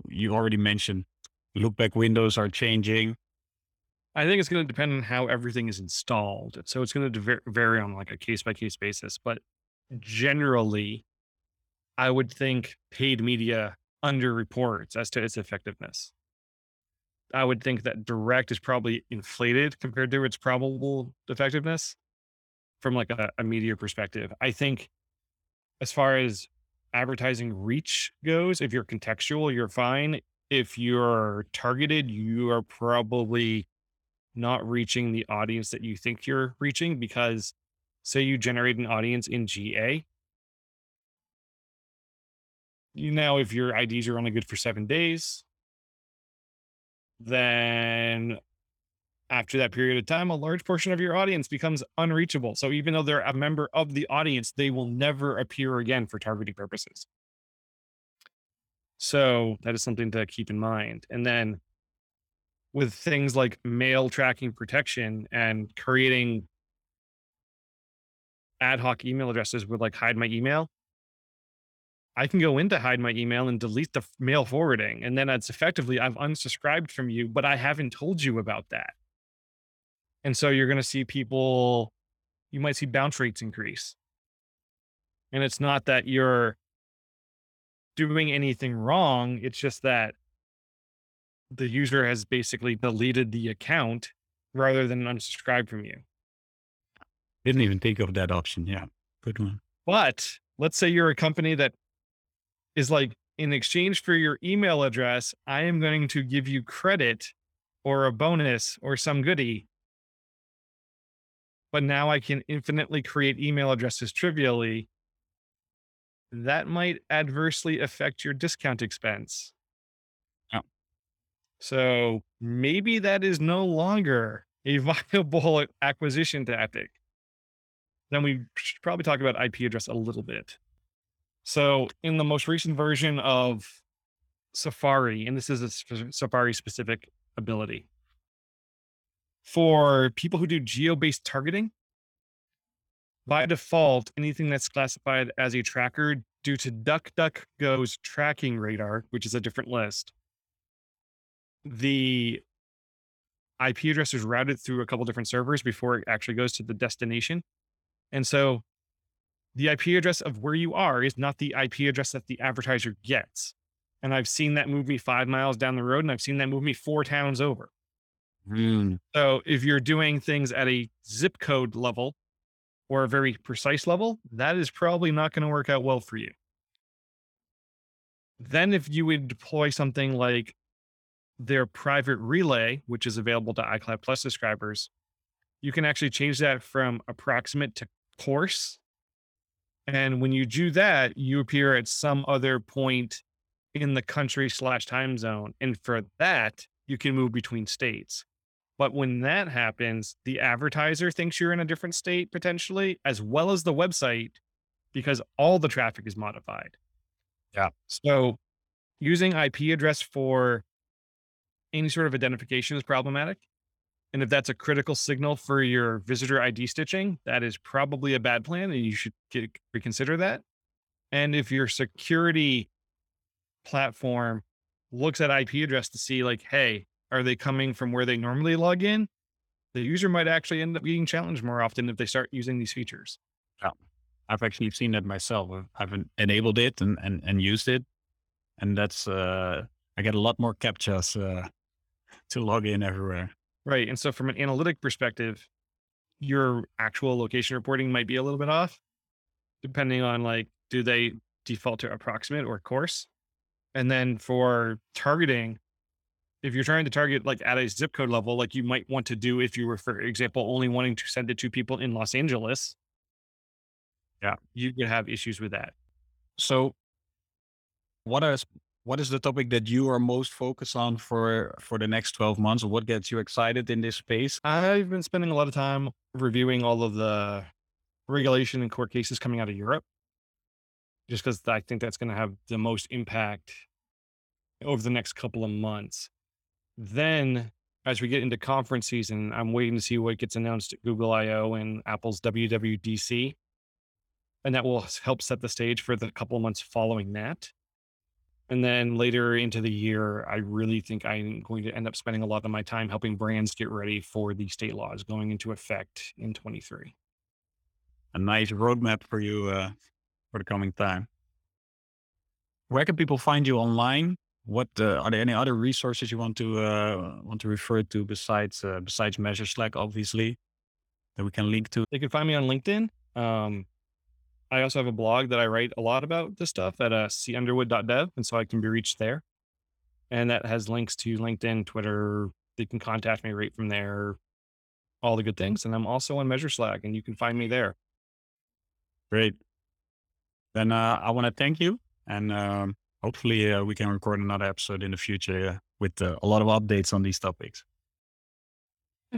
[SPEAKER 1] you already mentioned lookback windows are changing?
[SPEAKER 2] I think it's going to depend on how everything is installed. So it's going to vary on like a case by case basis. But generally, I would think paid media under reports as to its effectiveness. I would think that direct is probably inflated compared to its probable effectiveness from like a, a media perspective. I think as far as advertising reach goes, if you're contextual, you're fine. If you're targeted, you are probably not reaching the audience that you think you're reaching because say you generate an audience in GA. You now, if your IDs are only good for seven days, then after that period of time, a large portion of your audience becomes unreachable. So even though they're a member of the audience, they will never appear again for targeting purposes. So that is something to keep in mind. And then with things like mail tracking protection and creating ad hoc email addresses would like hide my email. I can go into hide my email and delete the mail forwarding. And then it's effectively, I've unsubscribed from you, but I haven't told you about that. And so you're going to see people, you might see bounce rates increase. And it's not that you're doing anything wrong. It's just that the user has basically deleted the account rather than unsubscribe from you.
[SPEAKER 1] Didn't even think of that option. Yeah. Good one.
[SPEAKER 2] But let's say you're a company that is like, in exchange for your email address, I am going to give you credit or a bonus or some goodie. But now I can infinitely create email addresses trivially. That might adversely affect your discount expense. Oh. So maybe that is no longer a (laughs) viable acquisition tactic. Then we should probably talk about IP address a little bit. So in the most recent version of Safari, and this is a Safari specific ability for people who do geo based targeting, by default, anything that's classified as a tracker due to DuckDuckGo's tracking radar, which is a different list, the IP address is routed through a couple different servers before it actually goes to the destination. And so the IP address of where you are is not the IP address that the advertiser gets. And I've seen that move me five miles down the road, and I've seen that move me four towns over. Mm. So if you're doing things at a zip code level or a very precise level, that is probably not going to work out well for you. Then if you would deploy something like their private relay, which is available to iCloud Plus subscribers, you can actually change that from approximate to coarse. And when you do that, you appear at some other point in the country slash time zone. And for that, you can move between states. But when that happens, the advertiser thinks you're in a different state potentially, as well as the website, because all the traffic is modified.
[SPEAKER 1] Yeah.
[SPEAKER 2] So using IP address for any sort of identification is problematic. And if that's a critical signal for your visitor ID stitching, that is probably a bad plan and you should get, reconsider that. And if your security platform looks at IP address to see, like, hey, are they coming from where they normally log in? The user might actually end up being challenged more often if they start using these features.
[SPEAKER 1] Yeah. I've actually seen that myself. I've enabled it and, and, and used it. And that's, uh, I get a lot more CAPTCHAs uh, to log in everywhere.
[SPEAKER 2] Right. And so from an analytic perspective, your actual location reporting might be a little bit off, depending on like, do they default to approximate or coarse? And then for targeting, if you're trying to target like at a zip code level, like you might want to do if you were, for example, only wanting to send it to people in Los Angeles,
[SPEAKER 1] yeah,
[SPEAKER 2] you could have issues with that.
[SPEAKER 1] So, what are what is the topic that you are most focused on for for the next 12 months? What gets you excited in this space?
[SPEAKER 2] I've been spending a lot of time reviewing all of the regulation and court cases coming out of Europe, just because I think that's going to have the most impact over the next couple of months. Then, as we get into conference season, I'm waiting to see what gets announced at Google I/O and Apple's WWDC, and that will help set the stage for the couple of months following that. And then later into the year, I really think I'm going to end up spending a lot of my time helping brands get ready for the state laws going into effect in 23.
[SPEAKER 1] A nice roadmap for you uh, for the coming time. Where can people find you online? What uh, are there any other resources you want to uh, want to refer to besides uh, besides Measure Slack, obviously, that we can link to?
[SPEAKER 2] They can find me on LinkedIn. Um, I also have a blog that I write a lot about this stuff at uh, underwood.dev. And so I can be reached there. And that has links to LinkedIn, Twitter. They can contact me right from there, all the good things. And I'm also on Measure Slack, and you can find me there.
[SPEAKER 1] Great. Then uh, I want to thank you, and um, hopefully uh, we can record another episode in the future with uh, a lot of updates on these topics.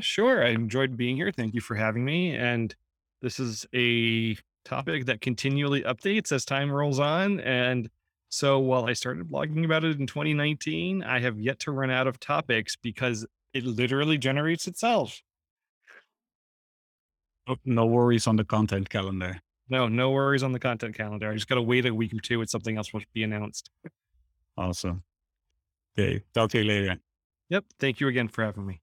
[SPEAKER 2] Sure. I enjoyed being here. Thank you for having me. And this is a topic that continually updates as time rolls on. And so while I started blogging about it in 2019, I have yet to run out of topics because it literally generates itself.
[SPEAKER 1] No- No worries on the content calendar.
[SPEAKER 2] No, no worries on the content calendar. I just got to wait a week or two and something else will be announced.
[SPEAKER 1] Awesome. Okay. Talk to you later.
[SPEAKER 2] Yep. Thank you again for having me.